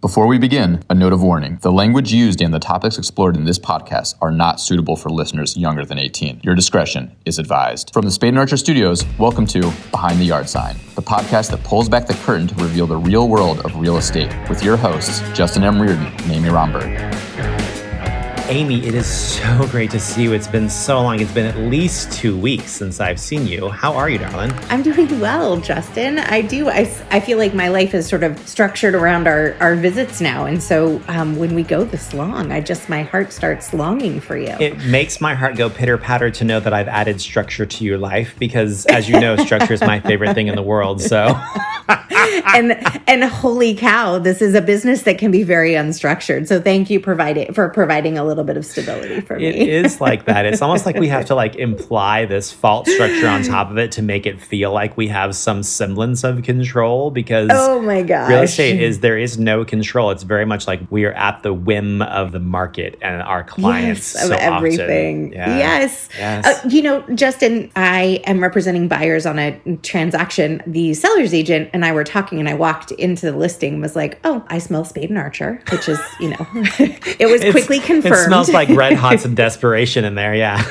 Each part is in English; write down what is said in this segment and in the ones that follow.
Before we begin, a note of warning. The language used and the topics explored in this podcast are not suitable for listeners younger than 18. Your discretion is advised. From the Spade and Archer Studios, welcome to Behind the Yard Sign, the podcast that pulls back the curtain to reveal the real world of real estate with your hosts, Justin M. Reardon and Amy Romberg. Amy, it is so great to see you. It's been so long. It's been at least two weeks since I've seen you. How are you, darling? I'm doing well, Justin. I do. I, I feel like my life is sort of structured around our, our visits now. And so um, when we go this long, I just, my heart starts longing for you. It makes my heart go pitter patter to know that I've added structure to your life because, as you know, structure is my favorite thing in the world. So. and and holy cow, this is a business that can be very unstructured. So thank you providing for providing a little bit of stability for me. It is like that. It's almost like we have to like imply this fault structure on top of it to make it feel like we have some semblance of control because oh my gosh. real estate is there is no control. It's very much like we are at the whim of the market and our clients yes, so of everything. Yeah. Yes. Yes. Uh, you know, Justin, I am representing buyers on a transaction. The seller's agent and I were talking and I walked into the listing and was like, oh, I smell Spade and Archer, which is, you know, it was It's- quickly confirmed. It smells like red hot and desperation in there. Yeah.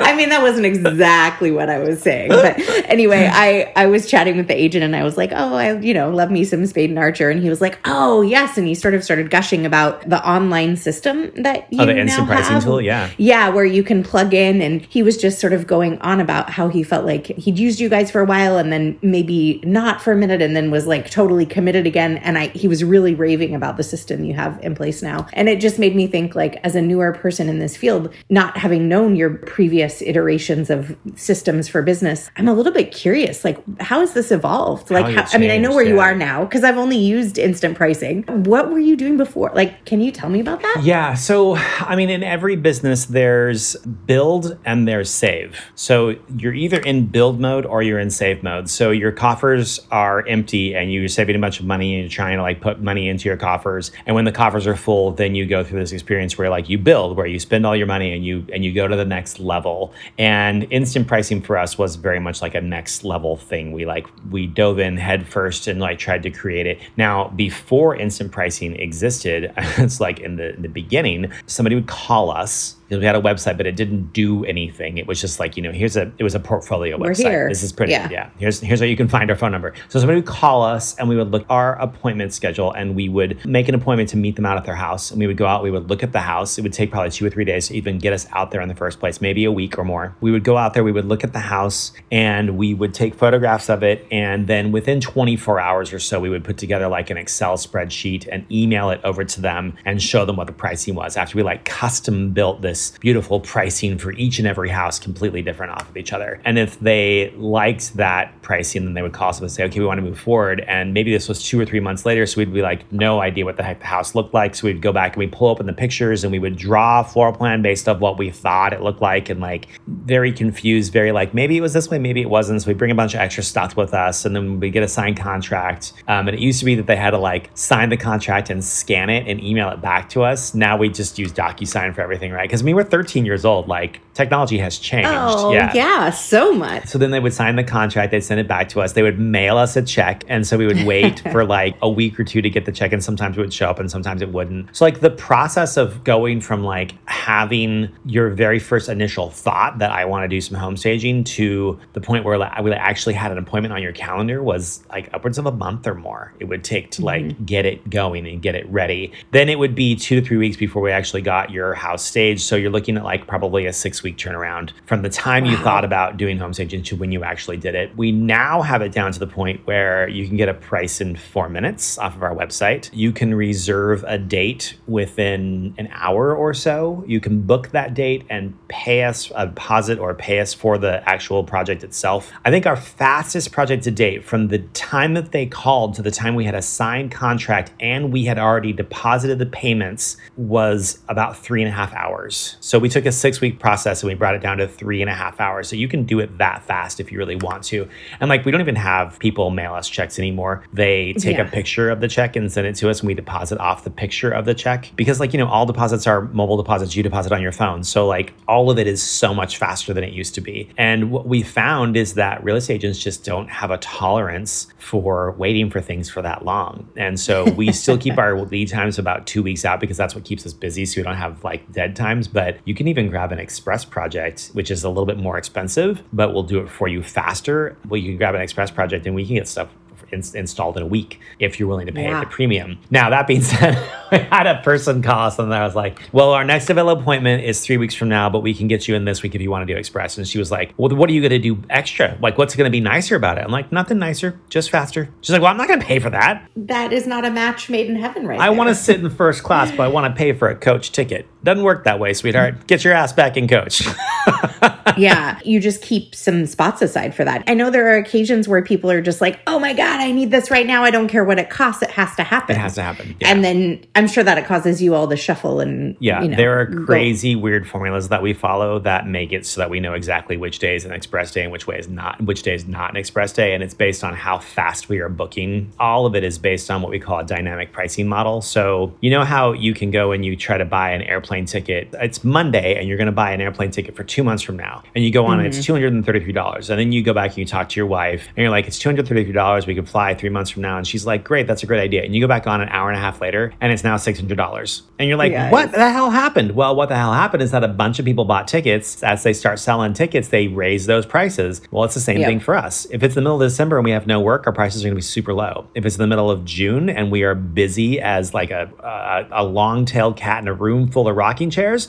I mean, that wasn't exactly what I was saying, but anyway, I I was chatting with the agent and I was like, "Oh, I you know love me some Spade and Archer," and he was like, "Oh, yes," and he sort of started gushing about the online system that you Oh, the now instant pricing have. tool? Yeah. yeah, where you can plug in, and he was just sort of going on about how he felt like he'd used you guys for a while and then maybe not for a minute, and then was like totally committed again, and I he was really raving about the system you have in place now, and it just made me think like as a newer person in this field, not having known your previous iterations of systems for business, I'm a little bit curious. Like, how has this evolved? Like, How how, I mean, I know where you are now because I've only used instant pricing. What were you doing before? Like, can you tell me about that? Yeah. So, I mean, in every business, there's build and there's save. So, you're either in build mode or you're in save mode. So, your coffers are empty and you're saving a bunch of money and you're trying to like put money into your coffers. And when the coffers are full, then you go through this experience where like you build, where you spend all your money and you and you go to the next level. And instant pricing for us was very much like a next level thing. We like we dove in head first and like tried to create it. Now, before instant pricing existed, it's like in the in the beginning, somebody would call us we had a website, but it didn't do anything. It was just like, you know, here's a it was a portfolio We're website. here. This is pretty. Yeah. Yeah. Here's here's how you can find our phone number. So somebody would call us and we would look our appointment schedule and we would make an appointment to meet them out at their house. And we would go out, we would look at the house. It would take probably two or three days to even get us out there in the first place, maybe a week or more. We would go out there, we would look at the house and we would take photographs of it. And then within 24 hours or so, we would put together like an Excel spreadsheet and email it over to them and show them what the pricing was after we like custom built this beautiful pricing for each and every house completely different off of each other. And if they liked that pricing, then they would call us and say, okay, we want to move forward. And maybe this was two or three months later. So we'd be like, no idea what the heck the house looked like. So we'd go back and we'd pull open the pictures and we would draw a floor plan based off what we thought it looked like and like very confused, very like, maybe it was this way, maybe it wasn't. So we bring a bunch of extra stuff with us and then we get a signed contract. Um, and it used to be that they had to like sign the contract and scan it and email it back to us. Now we just use DocuSign for everything, right? Because we were 13 years old. Like technology has changed. Oh, yeah. so much. So then they would sign the contract, they'd send it back to us, they would mail us a check. And so we would wait for like a week or two to get the check, and sometimes it would show up and sometimes it wouldn't. So, like, the process of going from like having your very first initial thought that I want to do some home staging to the point where like, we actually had an appointment on your calendar was like upwards of a month or more. It would take to like mm-hmm. get it going and get it ready. Then it would be two to three weeks before we actually got your house staged. So, you're looking at like probably a six week turnaround from the time you thought about doing home staging to when you actually did it. We now have it down to the point where you can get a price in four minutes off of our website. You can reserve a date within an hour or so. You can book that date and pay us a deposit or pay us for the actual project itself. I think our fastest project to date, from the time that they called to the time we had a signed contract and we had already deposited the payments, was about three and a half hours. So we took a six week process and we brought it down to three and a half hours. So you can do it that fast if you really want to. And like, we don't even have people mail us checks anymore. They take Yeah. a picture of the check and send it to us and we deposit off the picture of the check because like, you know, all deposits are mobile deposits you deposit on your phone. So like all of it is so much faster than it used to be. And what we found is that real estate agents just don't have a tolerance for waiting for things for that long. And so we still keep our lead times about two weeks out because that's what keeps us busy. So we don't have like dead times. But you can even grab an express project, which is a little bit more expensive, but we'll do it for you faster. Well, you can grab an express project and we can get stuff in- installed in a week if you're willing to pay Yeah. the premium. Now, that being said, I had a person call us and I was like, well, our next available appointment is three weeks from now, but we can get you in this week if you want to do express. And she was like, well, what are you going to do extra? Like, what's going to be nicer about it? I'm like, nothing nicer, just faster. She's like, well, I'm not going to pay for that. That is not a match made in heaven, right? I want to sit in first class, but I want to pay for a coach ticket. Doesn't work that way, sweetheart. Get your ass back in coach. yeah, you just keep some spots aside for that. I know there are occasions where people are just like, "Oh my god, I need this right now. I don't care what it costs. It has to happen." it has to happen. Yeah. And then I'm sure that it causes you all to shuffle and Yeah, you know, there are go- crazy, weird formulas that we follow that make it so that we know exactly which day is an express day and which way is not, which day is not an express day, and it's based on how fast we are booking. All of it is based on what we call a dynamic pricing model. So you know how you can go and you try to buy an airplane ticket. It's Monday, and you're going to buy an airplane ticket for two months from now, and you go on, and it's mm-hmm. two hundred and thirty-three dollars, and then you go back and you talk to your wife, and you're like, it's two hundred thirty-three dollars. We could fly three months from now, and she's like, great, that's a great idea, and you go back on an hour and a half later, and it's now six hundred dollars, and you're like, Yes. what the hell happened? Well, what the hell happened is that a bunch of people bought tickets. As they start selling tickets, they raise those prices. Well, it's the same Yep. thing for us. If it's the middle of December and we have no work, our prices are going to be super low. If it's the middle of June and we are busy as like a a, a long-tailed cat in a room full of rocking chairs,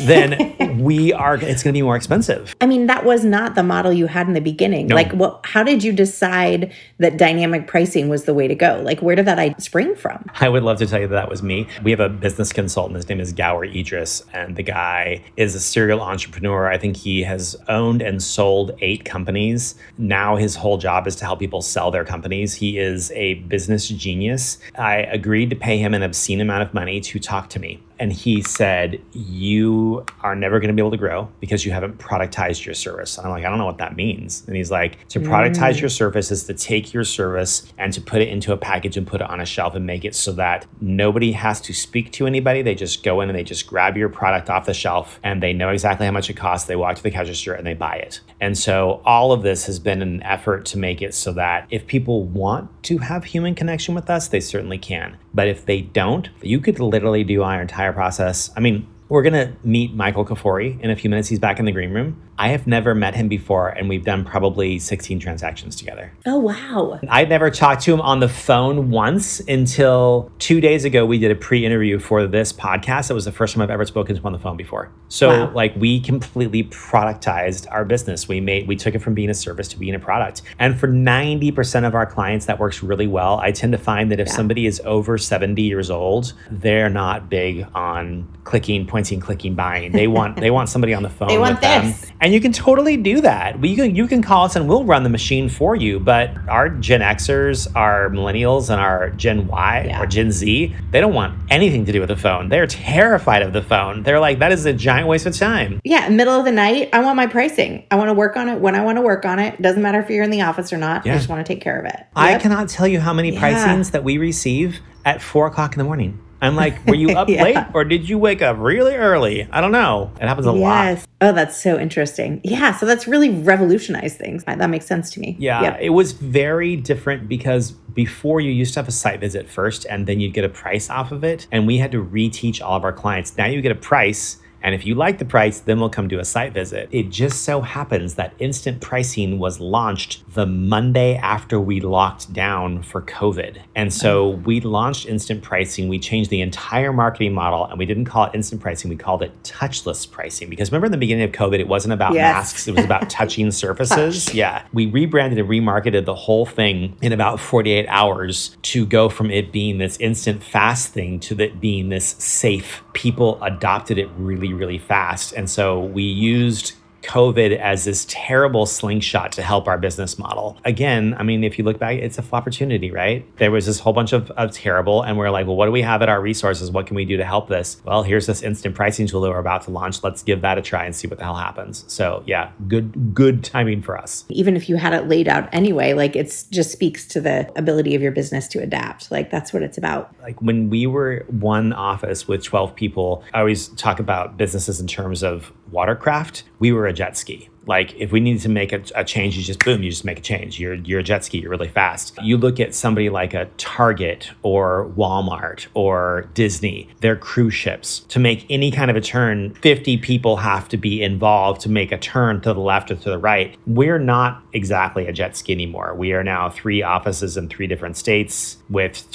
then we are. It's going to be more expensive. I mean, that was not the model you had in the beginning. No. Like, what? How did you decide that dynamic pricing was the way to go? Like, where did that idea spring from? I would love to tell you that that was me. We have a business consultant. His name is Gower Idris, and the guy is a serial entrepreneur. I think he has owned and sold eight companies. Now his whole job is to help people sell their companies. He is a business genius. I agreed to pay him an obscene amount of money to talk to me. And he said, You are never going to be able to grow because you haven't productized your service. And I'm like, I don't know what that means. And he's like, To productize your mm. service is to take your service and to put it into a package and put it on a shelf and make it so that nobody has to speak to anybody. They just go in and they just grab your product off the shelf and they know exactly how much it costs. They walk to the cash register and they buy it. And so all of this has been an effort to make it so that if people want to have human connection with us, they certainly can. But if they don't, you could literally do our entire process. I mean, we're going to meet Michael Kafoury in a few minutes. He's back in the green room. I have never met him before, and we've done probably 16 transactions together. Oh, wow. I'd never talked to him on the phone once until two days ago. We did a pre interview for this podcast. It was the first time I've ever spoken to him on the phone before. So, Wow. like, we completely productized our business. We made, we took it from being a service to being a product. And for 90% of our clients, that works really well. I tend to find that if somebody is over 70 years old, they're not big on clicking, pointing, clicking, buying. They want, they want somebody on the phone They want with them. this. And you can totally do that. You can you can call us and we'll run the machine for you. But our Gen Xers, our millennials, and our Gen Y Yeah. or Gen Z, they don't want anything to do with the phone. They're terrified of the phone. They're like, that is a giant waste of time. Yeah, middle of the night, I want my pricing. I want to work on it when I want to work on it. Doesn't matter if you're in the office or not. Yeah. I just want to take care of it. I cannot tell you how many Yeah. pricings that we receive at four o'clock in the morning. I'm like, were you up Yeah. late or did you wake up really early? I don't know. It happens a lot. Yes. Oh, that's so interesting. Yeah. So that's really revolutionized things. That makes sense to me. Yeah, Yep. it was very different because before you used to have a site visit first and then you'd get a price off of it. And we had to reteach all of our clients. Now you get a price. And if you like the price, then we'll come do a site visit. It just so happens that instant pricing was launched the Monday after we locked down for COVID. And so mm-hmm. we launched instant pricing. We changed the entire marketing model and we didn't call it instant pricing. We called it touchless pricing because remember in the beginning of COVID, it wasn't about Yes. masks, it was about touching surfaces. Yeah. We rebranded and remarketed the whole thing in about 48 hours to go from it being this instant fast thing to it being this safe. People adopted it really, really fast. And so we used COVID as this terrible slingshot to help our business model. Again, I mean, if you look back, it's a opportunity, right? There was this whole bunch of, of terrible, and we're like, well, what do we have at our resources? What can we do to help this? Well, here's this instant pricing tool that we're about to launch. Let's give that a try and see what the hell happens. So yeah, good good timing for us. Even if you had it laid out anyway, like it's just speaks to the ability of your business to adapt. Like that's what it's about. Like when we were one office with 12 people, I always talk about businesses in terms of watercraft. We were a jet ski like if we needed to make a, a, change, you just boom, you just make a change. You're you're a jet ski, you're really fast. You look at somebody like a Target or Walmart or Disney, their cruise ships. To make any kind of a turn, 50 people have to be involved to make a turn to the left or to the right. We're not exactly a jet ski anymore. We are now three offices in three different states with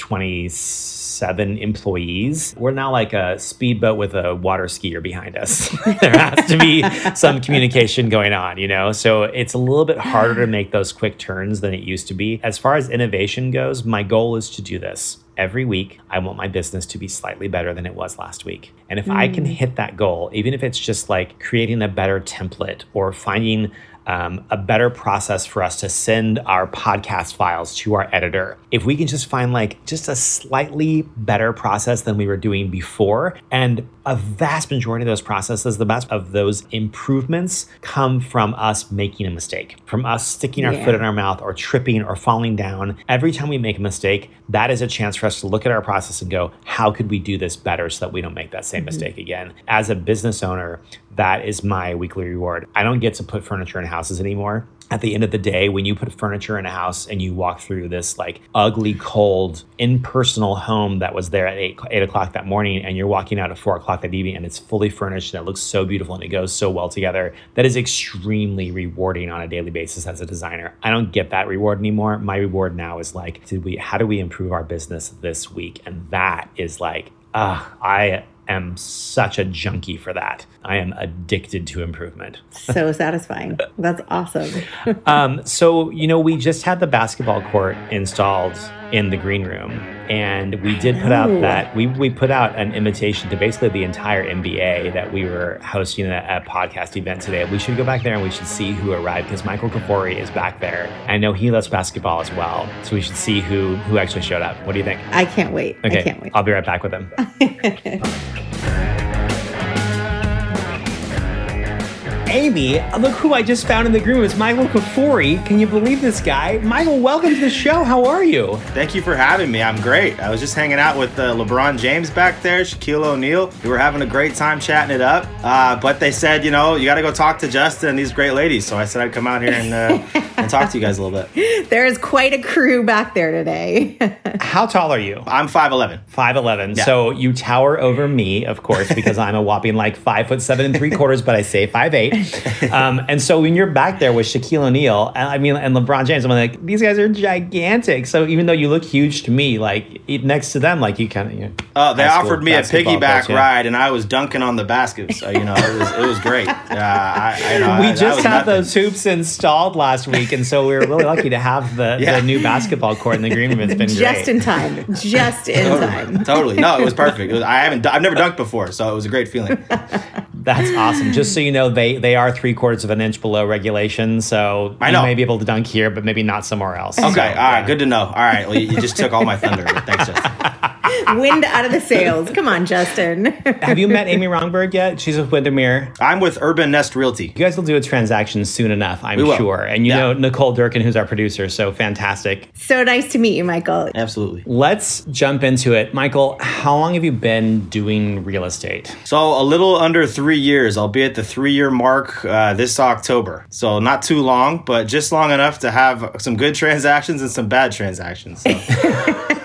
27 employees. We're now like a speedboat with a water skier behind us. there has to be some communication going on on, you know? So it's a little bit harder to make those quick turns than it used to be. As far as innovation goes, my goal is to do this. Every week, I want my business to be slightly better than it was last week. And if mm. I can mm. hit that goal, even if it's just like creating a better template or finding um, a better process for us to send our podcast files to our editor. If we can just find like just a slightly better process than we were doing before, and a vast majority of those processes, the best of those improvements come from us making a mistake, from us sticking our yeah. foot in our mouth or tripping or falling down. Every time we make a mistake, that is a chance for us to look at our process and go, how could we do this better so that we don't make that same mm-hmm. mistake again? As a business owner, that is my weekly reward. I don't get to put furniture in houses anymore at the end of the day, when you put furniture in a house and you walk through this like ugly, cold, impersonal home that was there at eight, eight o'clock that morning, and you're walking out at four o'clock that evening and it's fully furnished and it looks so beautiful and it goes so well together, that is extremely rewarding on a daily basis as a designer. I don't get that reward anymore. My reward now is like, did we, how do we improve our business this week? And that is like, uh, I am such a junkie for that. I am addicted to improvement. so satisfying. That's awesome. um, so, you know, we just had the basketball court installed in the green room. And we did put out that we, we put out an invitation to basically the entire NBA that we were hosting a, a podcast event today. We should go back there and we should see who arrived because Michael Kafoury is back there. I know he loves basketball as well. So we should see who who actually showed up. What do you think? I can't wait. Okay. I can't wait. I'll be right back with him. Amy, look who I just found in the room. It's Michael Kafoury. Can you believe this guy? Michael, welcome to the show. How are you? Thank you for having me. I'm great. I was just hanging out with uh, LeBron James back there, Shaquille O'Neal. We were having a great time chatting it up. Uh, but they said, you know, you got to go talk to Justin and these great ladies. So I said I'd come out here and, uh, and talk to you guys a little bit. There is quite a crew back there today. How tall are you? I'm 5'11. 5'11. Yeah. So you tower over me, of course, because I'm a whopping like five foot seven and three quarters, but I say five eight. um, and so when you're back there with Shaquille O'Neal, I mean, and LeBron James, I'm like, these guys are gigantic. So even though you look huge to me, like next to them, like you kind of, you know, uh, they offered me a piggyback coach, yeah. ride, and I was dunking on the baskets. So, you know, it was, it was great. Uh, I, you know, we I, just had nothing. those hoops installed last week, and so we were really lucky to have the, yeah. the new basketball court in the green room. It's been just great. in time, just in totally. time. Totally, no, it was perfect. It was, I haven't, I've never dunked before, so it was a great feeling. That's awesome. Just so you know, they they are three quarters of an inch below regulation, so I know. you may be able to dunk here, but maybe not somewhere else. Okay, so, all right, good to know. All right, well, you just took all my thunder. Thanks, Justin. Wind out of the sails. Come on, Justin. Have you met Amy Romberg yet? She's with Windermere. I'm with Urban Nest Realty. You guys will do a transaction soon enough, I'm sure. And you yeah. know Nicole Durkin, who's our producer, so fantastic. So nice to meet you, Michael. Absolutely. Let's jump into it. Michael, how long have you been doing real estate? So a little under three years. I'll be at the three year mark uh, this October. So not too long, but just long enough to have some good transactions and some bad transactions. So.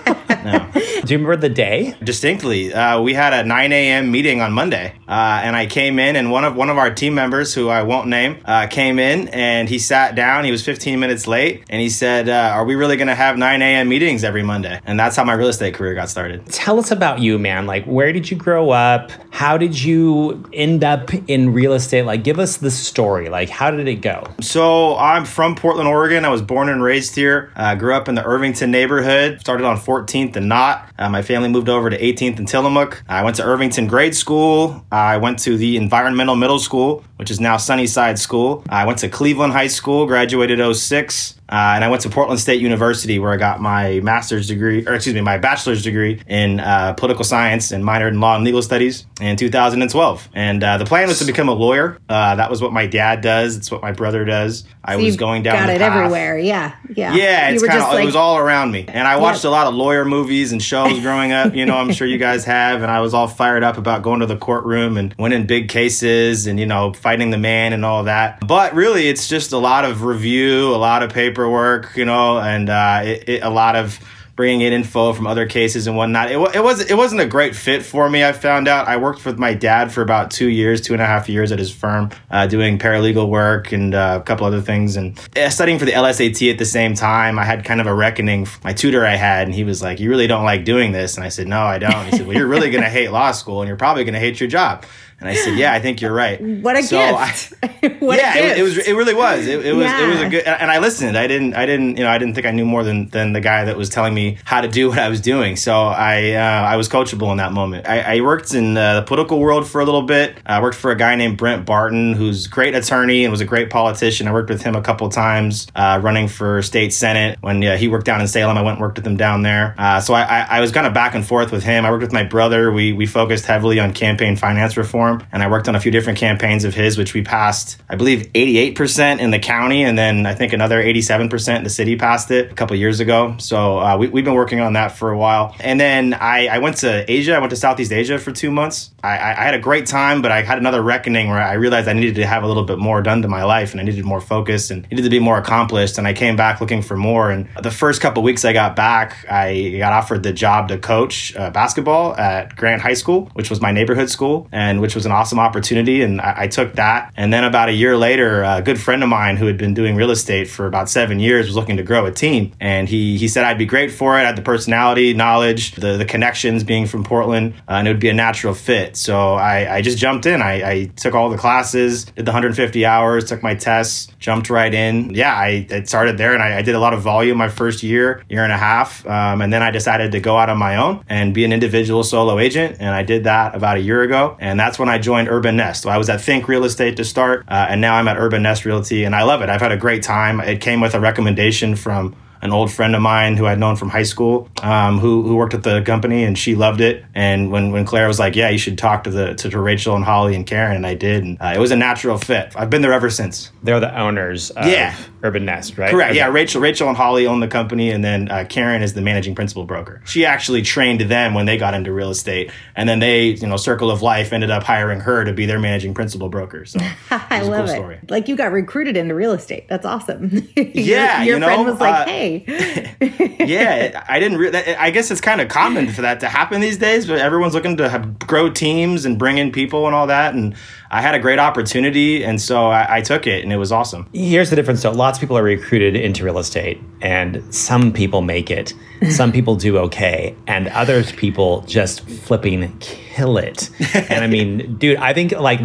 Do you remember the day? Distinctly. Uh, we had a 9 a.m. meeting on Monday, uh, and I came in, and one of one of our team members, who I won't name, uh, came in, and he sat down. He was 15 minutes late, and he said, uh, "Are we really going to have 9 a.m. meetings every Monday?" And that's how my real estate career got started. Tell us about you, man. Like, where did you grow up? How did you end up in real estate? Like, give us the story. Like, how did it go? So I'm from Portland, Oregon. I was born and raised here. Uh, grew up in the Irvington neighborhood. Started on 14th and Knott. Uh, my family moved over to 18th and Tillamook. I went to Irvington Grade School. I went to the Environmental Middle School, which is now Sunnyside School. I went to Cleveland High School, graduated 06. Uh, and I went to Portland State University where I got my master's degree, or excuse me, my bachelor's degree in uh, political science and minored in law and legal studies in 2012. And uh, the plan was to become a lawyer. Uh, that was what my dad does. It's what my brother does. I So was going down Got it path. everywhere. Yeah. Yeah. Yeah, it's kind of just it was all around me, and I watched Yeah. a lot of lawyer movies and shows growing up. You know, I'm sure you guys have, and I was all fired up about going to the courtroom and winning big cases, and you know, fighting the man and all that. But really, it's just a lot of review, a lot of paperwork, you know, and uh, it, it, a lot of bringing in info from other cases and whatnot. It, it was it wasn't a great fit for me. I found out. I worked with my dad for about two years, two and a half years at his firm, uh, doing paralegal work and uh, a couple other things, and uh, studying for the LSAT at the same time. I had kind of a reckoning. My tutor I had, and he was like, "You really don't like doing this," and I said, "No, I don't." He said, "Well, you're really going to hate law school, and you're probably going to hate your job." And I said, "Yeah, I think you're right." What a So I- gift. what yeah, a gift. It, it was. It really was. It, it was. It was a good. And I listened. I didn't. I didn't. You know, I didn't think I knew more than than the guy that was telling me how to do what I was doing. So I uh, I was coachable in that moment. I, I worked in uh, the political world for a little bit. I worked for a guy named Brent Barton, who's a great attorney and was a great politician. I worked with him a couple times, uh, running for state senate. When yeah, he worked down in Salem, I went and worked with him down there. Uh, so I, I, I was kind of back and forth with him. I worked with my brother. We we focused heavily on campaign finance reform, and I worked on a few different campaigns of his, which we passed, I believe, 88% in the county, and then I think another 87% in the city passed it a couple years ago. So uh, we, we've been working on that for a while. And then I, I went to Asia. I went to Southeast Asia for two months. I, I, I had a great time, but I had another reckoning where I realized I needed to have a little bit more done to my life, and I needed more focus and needed to be more accomplished. And I came back looking for more. And the first couple weeks I got back, I got offered the job to coach uh, basketball at Grant High School, which was my neighborhood school, and which was an awesome opportunity. And I, I took that. And then about a year later, a good friend of mine who had been doing real estate for about seven years was looking to grow a team. And he, he said I'd be great for it. I had the personality, knowledge, the, the connections being from Portland, uh, and it would be a natural fit. So I, I just jumped in. I, I took all the classes, did the 150 hours, took my tests, jumped right in. Yeah, I, I started there and I, I did a lot of volume my first year, year and a half. Um, and then I decided to go out on my own and be an individual solo agent. And I did that about a year ago. And that's when I joined Urban Nest. I was at Think Real Estate to start, uh, and now I'm at Urban Nest Realty, and I love it. I've had a great time. It came with a recommendation from an old friend of mine who I'd known from high school, um, who who worked at the company, and she loved it. And when when Claire was like, "Yeah, you should talk to the to, to Rachel and Holly and Karen," and I did, and uh, it was a natural fit. I've been there ever since. They're the owners of Yeah. Urban Nest, right? Correct. Okay. Yeah, Rachel, Rachel and Holly own the company, and then uh, Karen is the managing principal broker. She actually trained them when they got into real estate, and then they, you know, Circle of Life ended up hiring her to be their managing principal broker. So I it's a love cool it. story. Like you got recruited into real estate. That's awesome. Your- Yeah, your, you know, friend was like, uh, "Hey, yeah, I didn't. Re- that- I guess it's kind of common for that to happen these days. But everyone's looking to have, grow teams and bring in people and all that. And I had a great opportunity, and so I, I took it, and it was awesome. Here's the difference though. Lots of people are recruited into real estate and some people make it. Some people do okay and others people just flipping kill it. And I mean, dude, I think like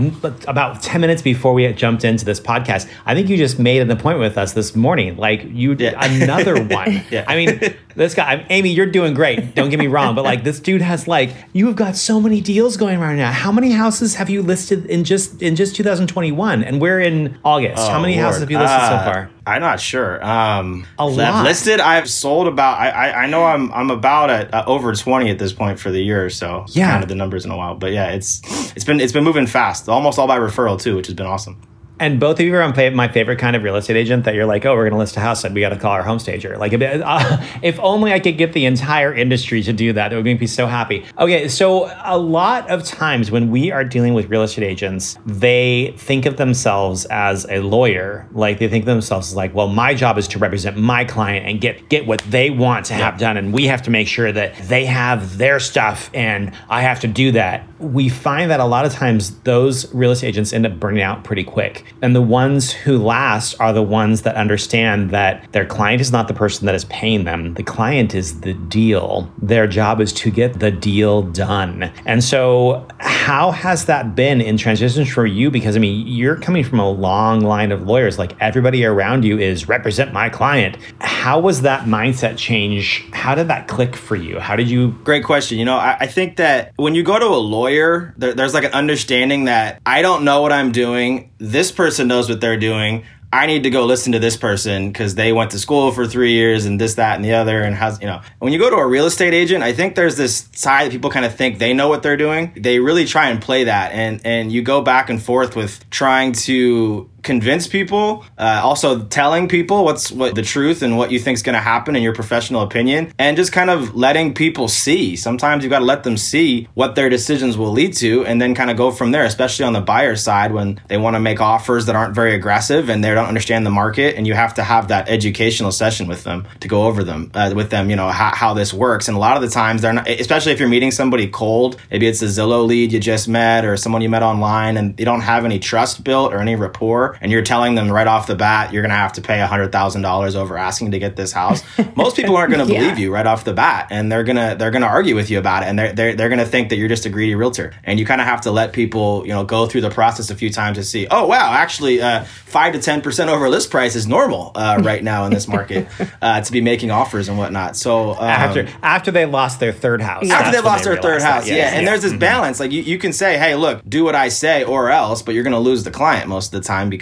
about 10 minutes before we jumped into this podcast, I think you just made an appointment with us this morning. Like you did Yeah. another one. Yeah. I mean, this guy, I'm- Amy, you're doing great. Don't get me wrong, but like this dude has like you have got so many deals going right now. How many houses have you listed in just in just 2021? And we're in August. How Oh, many Lord. houses have you listed Uh, so far? I'm not sure. Um, A lot. listed. I've sold about. I I, I know I'm I'm about at uh, over 20 at this point for the year. or So Yeah. counted the numbers in a while, but yeah, it's it's been it's been moving fast. Almost all by referral too, which has been awesome. And both of you are on my favorite kind of real estate agent that you're like, oh, we're going to list a house and we got to call our home stager. Like, if, uh, if only I could get the entire industry to do that, it would make me so happy. Okay, so a lot of times when we are dealing with real estate agents, they think of themselves as a lawyer. Like, they think of themselves as like, well, my job is to represent my client and get get what they want to have done, and we have to make sure that they have their stuff, and I have to do that. We find that a lot of times those real estate agents end up burning out pretty quick And the ones who last are the ones that understand that their client is not the person that is paying them. The client is the deal. Their job is to get the deal done. And so, how has that been in transitions for you? Because I mean, you're coming from a long line of lawyers, like everybody around you is represent my client. How was that mindset change? How did that click for you? How did you? Great question. You know, I, I think that when you go to a lawyer, there, there's like an understanding that I don't know what I'm doing. This person knows what they're doing. I need to go listen to this person because they went to school for three years and this, that, and the other. And has, you know, when you go to a real estate agent, I think there's this side that people kind of think they know what they're doing. They really try and play that. And, and you go back and forth with trying to convince people uh, also telling people what's what the truth and what you think is going to happen in your professional opinion and just kind of letting people see. Sometimes you've got to let them see what their decisions will lead to and then kind of go from there especially on the buyer side when they want to make offers that aren't very aggressive and they don't understand the market and you have to have that educational session with them to go over them uh, with them you know how, how this works. And a lot of the times they're not especially if you're meeting somebody cold maybe it's a zillow lead you just met or someone you met online and you don't have any trust built or any rapport and you're telling them right off the bat you're going to have to pay $100,000 over asking to get this house, most people aren't going to yeah. believe you right off the bat and they're going to they're going to argue with you about it and they're they're, they're going to think that you're just a greedy realtor. And you kind of have to let people, you know, go through the process a few times to see, "Oh, wow, actually uh, 5 to 10% over list price is normal uh, right now in this market uh, to be making offers and whatnot." So, um, after after they lost their third house. After they lost they their third house. Yeah. yeah. And yeah. there's this mm-hmm. balance like you, you can say, "Hey, look, do what I say or else," but you're going to lose the client most of the time because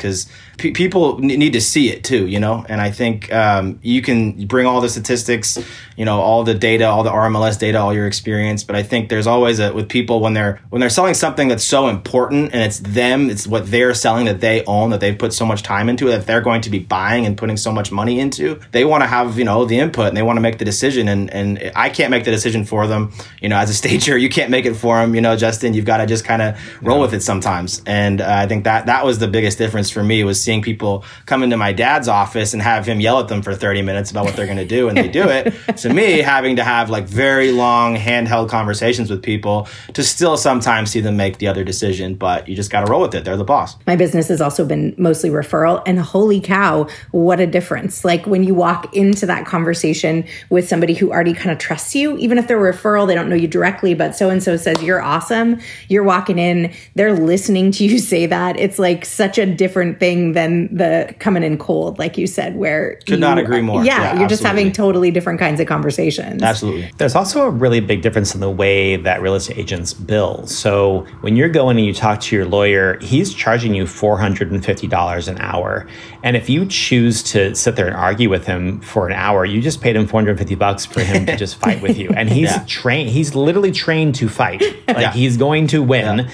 p- people need to see it too, you know. And I think um, you can bring all the statistics, you know, all the data, all the RMLS data, all your experience. But I think there's always a with people when they're when they're selling something that's so important and it's them, it's what they're selling that they own that they've put so much time into that they're going to be buying and putting so much money into. They want to have you know the input and they want to make the decision. And and I can't make the decision for them. You know, as a stager, you can't make it for them. You know, Justin, you've got to just kind of roll yeah. with it sometimes. And uh, I think that that was the biggest difference for me was seeing people come into my dad's office and have him yell at them for 30 minutes about what they're going to do and they do it. To me having to have like very long handheld conversations with people to still sometimes see them make the other decision but you just got to roll with it. They're the boss. My business has also been mostly referral and holy cow what a difference. Like when you walk into that conversation with somebody who already kind of trusts you even if they're a referral they don't know you directly but so and so says you're awesome. You're walking in they're listening to you say that. It's like such a different thing than the coming in cold, like you said, where could you, not agree more. Yeah, yeah you're absolutely. just having totally different kinds of conversations. Absolutely. There's also a really big difference in the way that real estate agents bill. So when you're going and you talk to your lawyer, he's charging you $450 an hour. And if you choose to sit there and argue with him for an hour, you just paid him 450 bucks for him to just fight with you. And he's yeah. trained, he's literally trained to fight. Like yeah. he's going to win.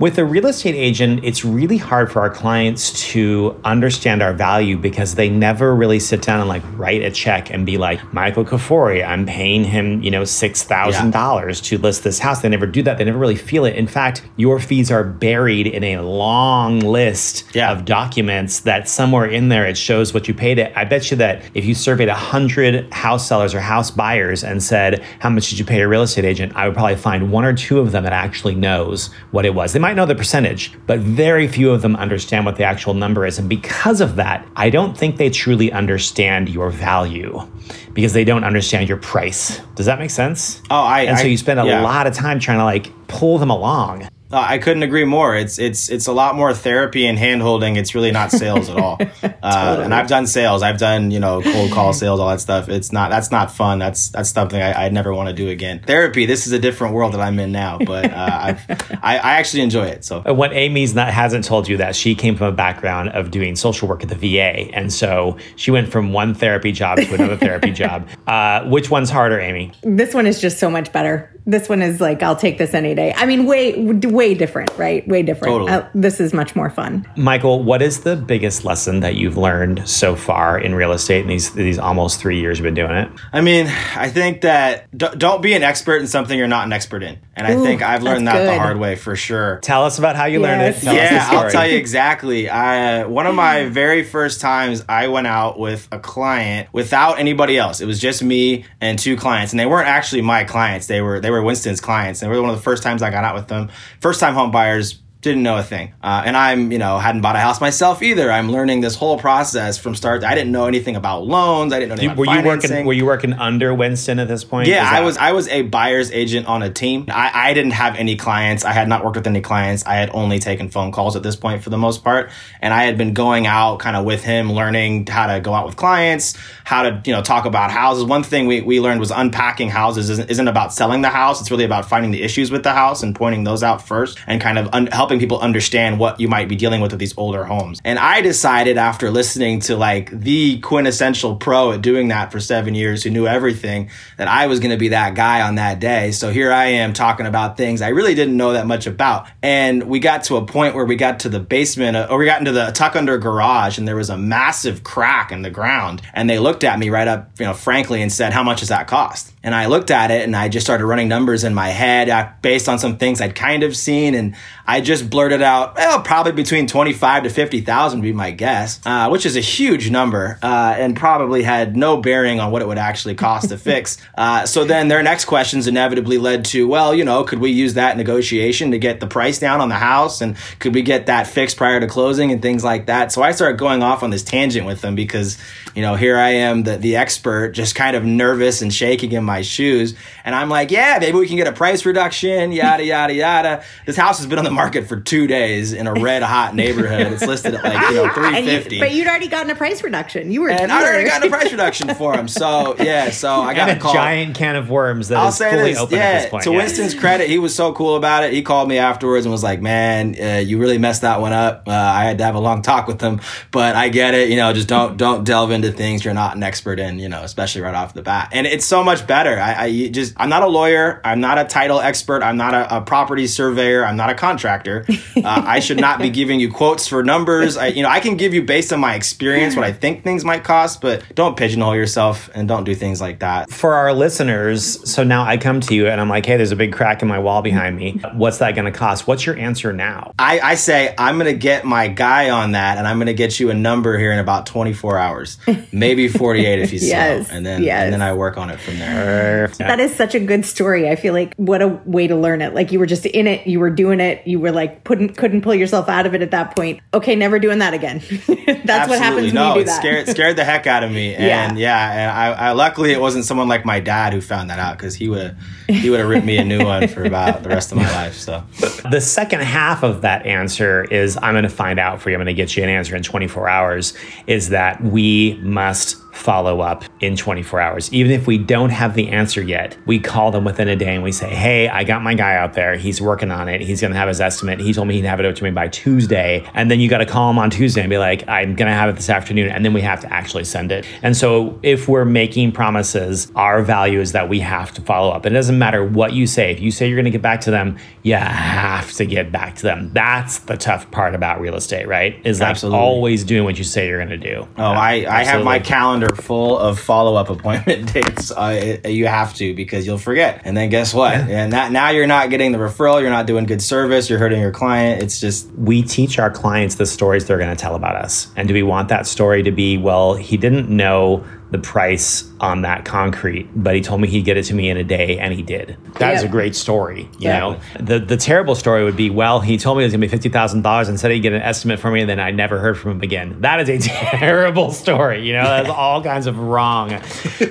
With a real estate agent, it's really hard for our clients to understand our value because they never really sit down and like write a check and be like, Michael Kafoury, I'm paying him, you know, $6,000 yeah. to list this house. They never do that. They never really feel it. In fact, your fees are buried in a long list yeah. of documents that somewhere in there it shows what you paid it. I bet you that if you surveyed 100 house sellers or house buyers and said, How much did you pay a real estate agent? I would probably find one or two of them that actually knows what it was. They might might know the percentage, but very few of them understand what the actual number is. And because of that, I don't think they truly understand your value because they don't understand your price. Does that make sense? Oh, I. And so I, you spend a yeah. lot of time trying to like pull them along. Uh, I couldn't agree more. It's it's it's a lot more therapy and handholding. It's really not sales at all. Uh, totally. And I've done sales. I've done you know cold call sales, all that stuff. It's not that's not fun. That's that's something I, I never want to do again. Therapy. This is a different world that I'm in now, but uh, I I actually enjoy it. So uh, what Amy's not hasn't told you that she came from a background of doing social work at the VA, and so she went from one therapy job to another therapy job. Uh, which one's harder, Amy? This one is just so much better. This one is like I'll take this any day. I mean, way way different, right? Way different. Totally. Uh, this is much more fun. Michael, what is the biggest lesson that you've learned so far in real estate in these these almost three years you've been doing it? I mean, I think that d- don't be an expert in something you're not an expert in, and I think I've learned that good. the hard way for sure. Tell us about how you yes. learned it. Tell yeah, I'll tell you exactly. I, uh, one of my very first times, I went out with a client without anybody else. It was just me and two clients, and they weren't actually my clients. They were they were Winston's clients. And it was one of the first times I got out with them. First time home buyers didn't know a thing. Uh, and I'm, you know, hadn't bought a house myself either. I'm learning this whole process from start. To, I didn't know anything about loans. I didn't know anything were about you working? Were you working under Winston at this point? Yeah, Is I was. I was a buyer's agent on a team. I, I didn't have any clients. I had not worked with any clients. I had only taken phone calls at this point for the most part, and I had been going out kind of with him, learning how to go out with clients, how to you know talk about houses. One thing we, we learned was unpacking houses isn't, isn't about selling the house. It's really about finding the issues with the house and pointing those out first, and kind of un- helping people understand what you might be dealing with with these older homes. And I decided after listening to like the quintessential pro at doing that for seven years, who knew everything, that I was going to be that guy on that day. So here I am talking about things I really didn't know that much about. And we got to a point where we got to the basement, uh, or we got into the tuck under garage, and there was a massive crack in the ground. And they looked at me right up, you know, frankly, and said, "How much does that cost?" And I looked at it, and I just started running numbers in my head uh, based on some things I'd kind of seen, and I just blurted out, "Well, probably between twenty-five to fifty thousand would be my guess," uh, which is a huge number, uh, and probably had no bearing on what it would actually cost to fix. Uh, so then their next questions inevitably led to, well, you know, could we use that negotiation to get the price down on the house, and could we get that fixed prior to closing and things like that? So I started going off on this tangent with them because, you know, here I am, the the expert, just kind of nervous and shaking in my shoes, and I'm like, yeah, maybe we can get a price reduction, yada yada yada. This house has been on the market for two days in a red hot neighborhood. It's listed at like you know three You, but you'd already gotten a price reduction. You were and I already gotten a price reduction for him. So yeah, so I got and a a call. giant can of worms that I'll is say fully this, open yeah. at this point. to yeah. Winston's credit, he was so cool about it. He called me afterwards and was like, "Man, uh, you really messed that one up." Uh, I had to have a long talk with him, but I get it. You know, just don't don't delve into things you're not an expert in. You know, especially right off the bat. And it's so much better. I, I just I'm not a lawyer. I'm not a title expert. I'm not a, a property surveyor. I'm not a contractor. Uh, I should not be giving you quotes for numbers. I, you know, I can give you based on my experience what I think things might cost, but don't pigeonhole yourself and don't do things like that. for our listeners, so now I come to you and I'm like, hey, there's a big crack in my wall behind me. What's that going to cost? What's your answer now? I, I say I'm gonna get my guy on that, and I'm gonna get you a number here in about 24 hours, maybe 48 if he's Yes, slow, and then yes. and then I work on it from there. That is such a good story. I feel like what a way to learn it. Like you were just in it, you were doing it, you were like couldn't couldn't pull yourself out of it at that point. Okay, never doing that again. That's what happens when no, you do that. scared scared the heck out of me, and yeah, and I, I luckily it wasn't someone like my dad who found that out because he would he would have ripped me a new one for about the rest of my life. So The second half of that answer is I'm going to find out for you. I'm going to get you an answer in 24 hours. Is that we must follow up in 24 hours. Even if we don't have the answer yet, we call them within a day and we say, Hey, I got my guy out there. He's working on it. He's going to have his estimate. He told me he'd have it out to me by Tuesday. And then you got to call him on Tuesday and be like, I'm going to have it this afternoon. And then we have to actually send it. And so if we're making promises, our value is that we have to follow up. It doesn't matter what you say. If you say you're going to get back to them, you have to get back to them. That's the tough part about real estate, right? Is like Absolutely. always doing what you say you're going to do. Oh, I, I have my calendar full of follow up appointment dates. Uh, you have to because you'll forget. And then guess what? And that, now you're not getting the referral. You're not doing good service. You're hurting your client. It's just, we teach our clients the stories they're going to tell about us. And do we want that story to be, well, he didn't know the price on that concrete, but he told me he'd get it to me in a day, and he did. That is Yep. a great story. You Yeah. know, the the terrible story would be, well, he told me it was going to be fifty thousand dollars, and said he'd get an estimate for me, and then I never heard from him again. That is a terrible story. You know, that's all kinds of wrong.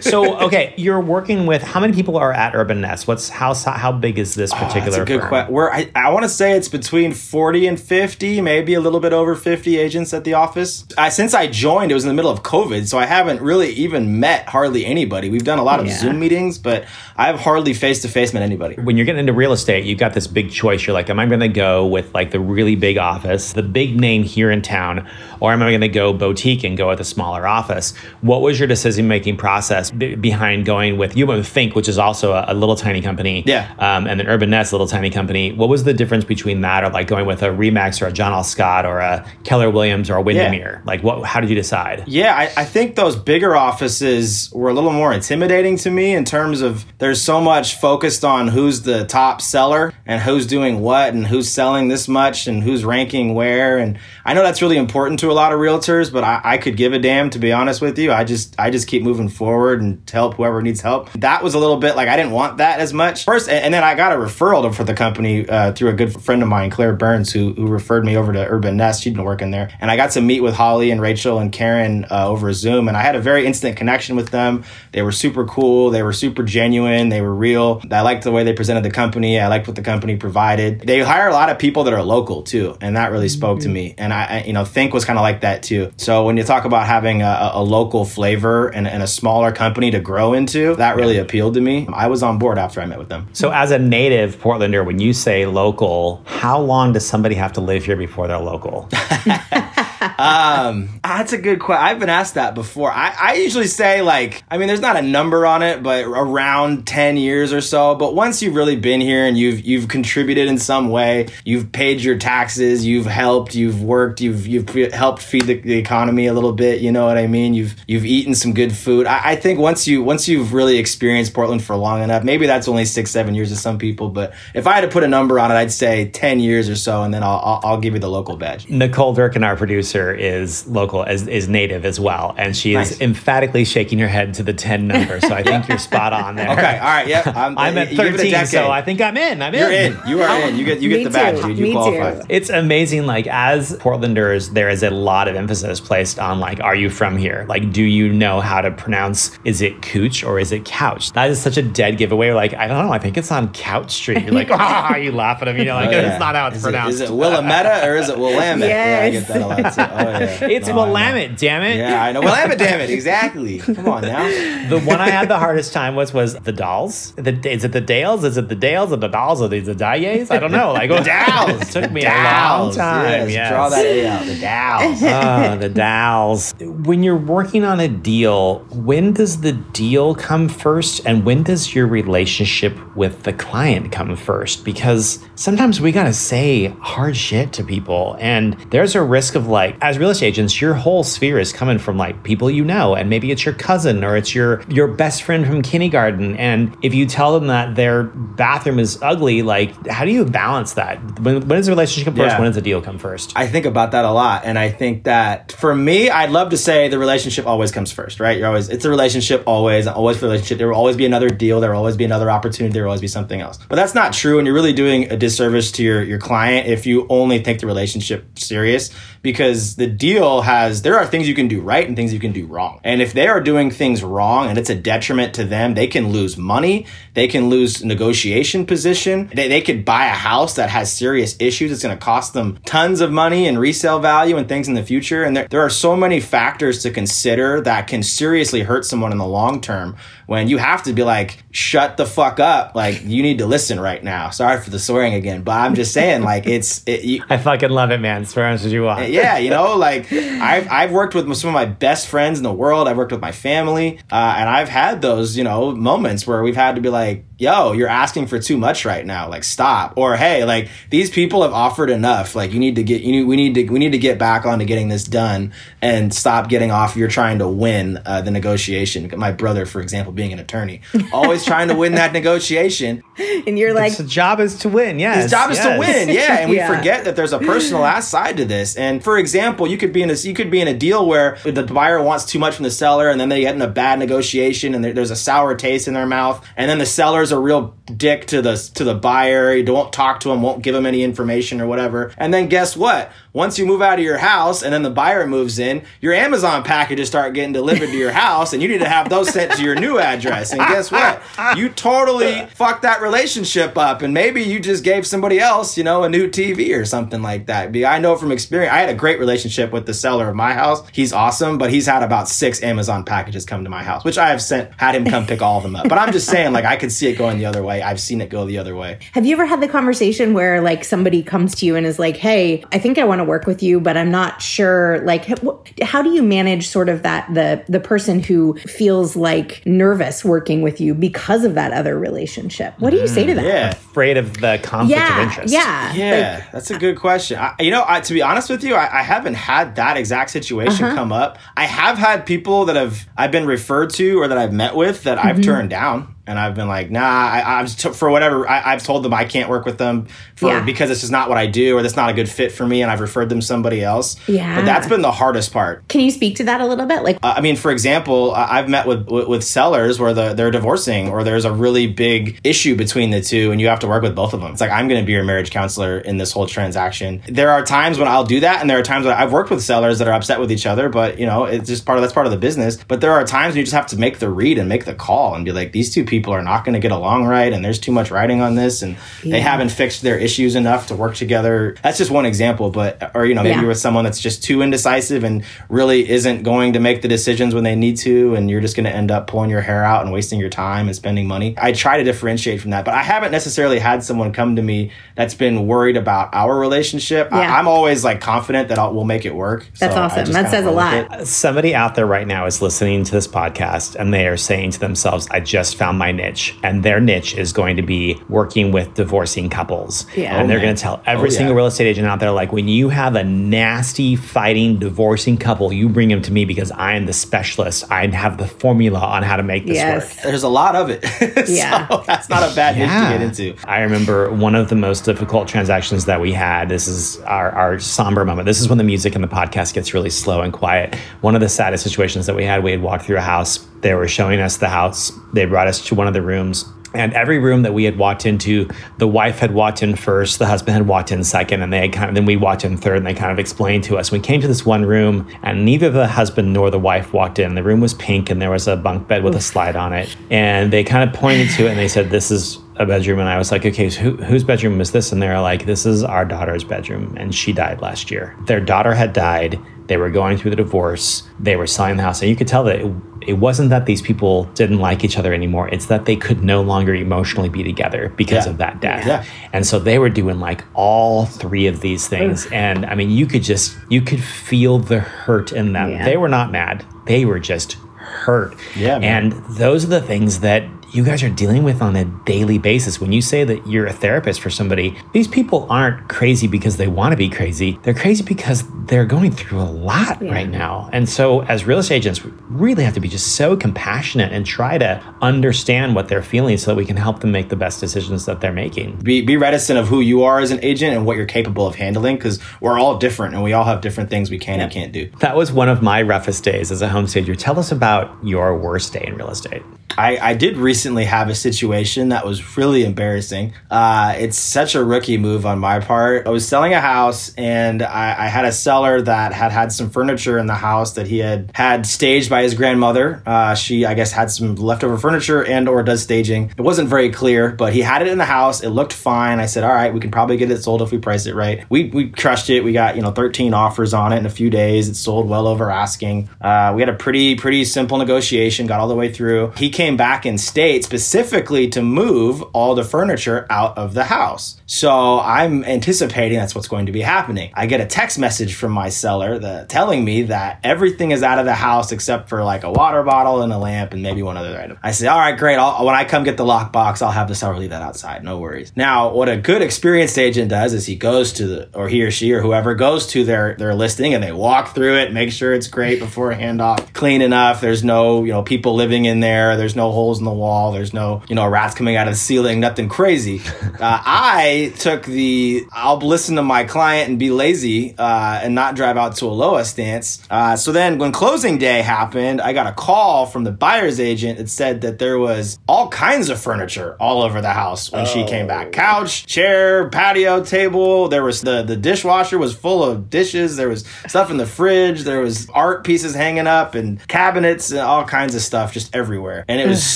So, okay, you're working with how many people are at Urban Nest? What's how how big is this particular? Oh, that's a good firm? question. We're, I, I want to say it's between 40 and 50, maybe a little bit over 50 agents at the office. I, since I joined, it was in the middle of COVID, so I haven't really even met hardly anybody. We've done a lot of Yeah. Zoom meetings, but I've hardly face to face met anybody. when you're getting into real estate, you've got this big choice. You're like, am I going to go with like the really big office, the big name here in town, or am I going to go boutique and go with a smaller office? What was your decision making process b- behind going with you went with Think, which is also a, a little tiny company, Yeah. um, and then Urban Nest, a little tiny company. What was the difference between that or like going with a Remax or a John L. Scott or a Keller Williams or a Windermere? Like, what? How did you decide? Yeah, I, I think those bigger offices offices were a little more intimidating to me in terms of there's so much focused on who's the top seller and who's doing what and who's selling this much and who's ranking where. And I know that's really important to a lot of realtors, but I, I could give a damn to be honest with you. I just I just keep moving forward and help whoever needs help. That was a little bit like I didn't want that as much first, and, then I got a referral to, for the company uh, through a good friend of mine, Claire Burns, who who referred me over to Urban Nest. She'd been working there, and I got to meet with Holly and Rachel and Karen uh, over Zoom, and I had a very instant connection with them. They were super cool. They were super genuine. They were real. I liked the way they presented the company. I liked what the company provided. They hire a lot of people that are local too, and that really spoke to me. And I, I you know, Think was kind of like that too. So when you talk about having a, a local flavor and, and, a smaller company to grow into, that really yeah. appealed to me. I was on board after I met with them. So as a native Portlander, when you say local, how long does somebody have to live here before they're local? um, that's a good question. I've been asked that before. I, I usually say like, I mean, there's not a number on it, but around 10 years or so. But once you've really been here and you've, you've contributed in some way, you've paid your taxes, you've helped, you've worked, you've, you've helped feed the, the economy a little bit. You know what I mean? You've, you've eaten some good food. I, I think once you, once you've really experienced Portland for long enough, maybe that's only six, seven years to some people. But if I had to put a number on it, I'd say 10 years or so. And then I'll, I'll, I'll give you the local badge. Nicole Durkin, our producer, is local, as, is native as well. And she nice. is emphatically shaking your head to the 10 number. So I think you're spot on there. Okay. All right. Yeah. I'm, I'm at 13, so I think I'm in. I'm in. You're in. You are in. You get, you get the badge, dude. You Me qualify. Too. It's amazing. Like, as Portlanders, there is a lot of emphasis placed on, like, are you from here? Like, do you know how to pronounce, is it Cooch or is it Couch? That is such a dead giveaway. Like, I don't know. I think it's on Couch Street. You're like, ah, you laugh at him. You know, like, oh, yeah. it's not how it's is pronounced. It, is it Willamette or is it Willamette? Yes. Yeah, I get that a lot too. Oh, yeah. It's no, Willamette, damn it. Yeah, I know. Willamette, damn it. Exactly. Come on now. The one I had the hardest time with was the dolls. The, is it the Dales? Is it the Dales or the dolls or the, the Dayes? I don't know. Like, the Dowls. It took me Dowls. a long time. Yes, yes. Draw that A out. The Dowls. oh, ah, the Dowls. When you're working on a deal, when does the deal come first and when does your relationship with the client come first? Because sometimes we got to say hard shit to people. And there's a risk of like, as real estate agents, your whole sphere is coming from like people you know. And maybe it's your cousin or it's your, your best friend from kindergarten. And if you tell them that their bathroom is ugly, like, how do you balance that? When, when does the relationship come first? When does the deal come first? I think about that a lot. And I think that for me, I'd love to say the relationship always comes first, right? You're always, it's a relationship always, always for relationship. There will always be another deal. There will always be another opportunity. There will always be something else. But that's not true. And you're really doing a disservice to your, your client if you only take the relationship serious because the deal has there are things you can do right and things you can do wrong. And if they are doing things wrong and it's a detriment to them, they can lose money, they can lose negotiation position, they, they could buy a house that has serious issues. It's going to cost them tons of money and resale value and things in the future. And there, there are so many factors to consider that can seriously hurt someone in the long term when you have to be like, shut the fuck up. Like, you need to listen right now. Sorry for the swearing again, but I'm just saying, like, it's. It, you, I fucking love it, man. Swear as you want. Yeah, you know, like, I've, I've worked with some of my best friends in the world. I've worked with my family, uh, and I've had those, you know, moments where we've had to be like, like yo, you're asking for too much right now. Like, stop. Or, hey, like, these people have offered enough. Like, you need to get, you need, we need to, we need to get back onto getting this done and stop getting off. You're trying to win uh, the negotiation. My brother, for example, being an attorney, always trying to win that negotiation. And you're like, the job is to win. Yeah. His job is to win. Yeah. And we yeah. forget that there's a personal ass side to this. And for example, you could be in a, you could be in a deal where the buyer wants too much from the seller and then they get in a bad negotiation and there's a sour taste in their mouth. And then the seller's a real dick to the, to the buyer. You don't talk to him, won't give him any information or whatever. And then guess what? Once you move out of your house and then the buyer moves in, your Amazon packages start getting delivered to your house and you need to have those sent to your new address. And guess what? You totally fucked that relationship up. And maybe you just gave somebody else, you know, a new TV or something like that. I know from experience, I had a great relationship with the seller of my house. He's awesome, but he's had about six Amazon packages come to my house, which I have sent, had him come pick all of them up. But I'm just saying, like, I could see it going the other way. I've seen it go the other way. Have you ever had the conversation where like somebody comes to you and is like, "Hey, I think I want to work with you, but I'm not sure." Like, wh- how do you manage sort of that the the person who feels like nervous working with you because of that other relationship? What do you say to that? Yeah. Afraid of the conflict of interest. yeah, Yeah, Like, that's a good question. I, you know, I, to be honest with you, I, I haven't had that exact situation Uh-huh. come up. I have had people that have I've been referred to or that I've met with that Mm-hmm. I've turned down. And I've been like, nah, I, I've t- for whatever I, I've told them I can't work with them for Yeah. because it's just not what I do or that's not a good fit for me, and I've referred them somebody else. Yeah. but that's been the hardest part. Can you speak to that a little bit? Like, Uh, I mean, for example, I- I've met with with, with sellers where the, they're divorcing or there's a really big issue between the two, and you have to work with both of them. It's like I'm going to be your marriage counselor in this whole transaction. There are times when I'll do that, and there are times when I've worked with sellers that are upset with each other, but you know, it's just part of that's part of the business. But there are times when you just have to make the read and make the call and be like, these two people are not going to get along right, and there's too much writing on this, and they haven't fixed their issues enough to work together. That's just one example, but or you know, maybe Yeah. you're with someone that's just too indecisive and really isn't going to make the decisions when they need to and you're just going to end up pulling your hair out and wasting your time and spending money i try to differentiate from that but i haven't necessarily had someone come to me that's been worried about our relationship Yeah. I, am always like confident that I'll, we'll make it work That's So awesome. That says a lot. Somebody out there right now is listening to this podcast and they are saying to themselves, I just found my niche. And their niche is going to be working with divorcing couples. Yeah. And they're Oh, going man. to tell every Oh, yeah. single real estate agent out there, like, when you have a nasty, fighting, divorcing couple, you bring them to me because I am the specialist. I have the formula on how to make this Yes. work. there's a lot of it Yeah. so that's not a bad niche to get into I remember one of the most difficult transactions that we had. This is our, our somber moment. This is when the music in the podcast gets really slow and quiet. One of the saddest situations that we had, we had walked through a house. They were showing us the house. They brought us to one of the rooms. And every room that we had walked into, the wife had walked in first, the husband had walked in second, and they had kind of then we walked in third, and they kind of explained to us. We came to this one room, and neither the husband nor the wife walked in. The room was pink, and there was a bunk bed with a slide on it. And they kind of pointed to it, and they said, "This is a bedroom." And I was like, "Okay, so who, whose bedroom is this?" And they're like, "This is our daughter's bedroom, and she died last year. Their daughter had died." They were going through the divorce. They were selling the house. And you could tell that it, it wasn't that these people didn't like each other anymore. It's that they could no longer emotionally be together because Yeah. of that death. Yeah. And so they were doing like all three of these things. And I mean, you could just, you could feel the hurt in them. Yeah. They were not mad, they were just hurt. Yeah, man. And those are the things that you guys are dealing with on a daily basis. When you say that you're a therapist for somebody, these people aren't crazy because they want to be crazy. They're crazy because they're going through a lot right now. And so, as real estate agents, we really have to be just so compassionate and try to understand what they're feeling so that we can help them make the best decisions that they're making. be, be reticent of who you are as an agent and what you're capable of handling because we're all different and we all have different things we can and can't do That was one of my roughest days as a home stager. Tell us about your worst day in real estate. I, I did recently have a situation that was really embarrassing. Uh, it's such a rookie move on my part. I was selling a house and I, I had a seller that had had some furniture in the house that he had had staged by his grandmother. Uh, she, I guess, had some leftover furniture and or does staging. It wasn't very clear, but he had it in the house. It looked fine. I said, all right, we can probably get it sold if we price it right. We, we crushed it. We got, you know, 13 offers on it in a few days. It sold well over asking. Uh, we had a pretty, pretty simple negotiation, got all the way through. He came back in state specifically to move all the furniture out of the house. So I'm anticipating that's what's going to be happening. I get a text message from my seller that telling me that everything is out of the house except for like a water bottle and a lamp and maybe one other item. I say, all right, great. I'll, when I come get the lockbox, I'll have the seller leave that outside. No worries. Now, what a good experienced agent does is he goes to the, or he or she or whoever goes to their, their listing and they walk through it, make sure it's great before handoff, clean enough. There's no, you know, people living in there. There's no holes in the wall. There's no, you know, rats coming out of the ceiling, nothing crazy. Uh, I took the, I'll listen to my client and be lazy uh, and not drive out to a Aloha stance. Uh, so then when closing day happened, I got a call from the buyer's agent that said that there was all kinds of furniture all over the house when she came back. Couch, chair, patio table. There was the, the dishwasher was full of dishes. There was stuff in the fridge. There was art pieces hanging up and cabinets and all kinds of stuff just everywhere. And it was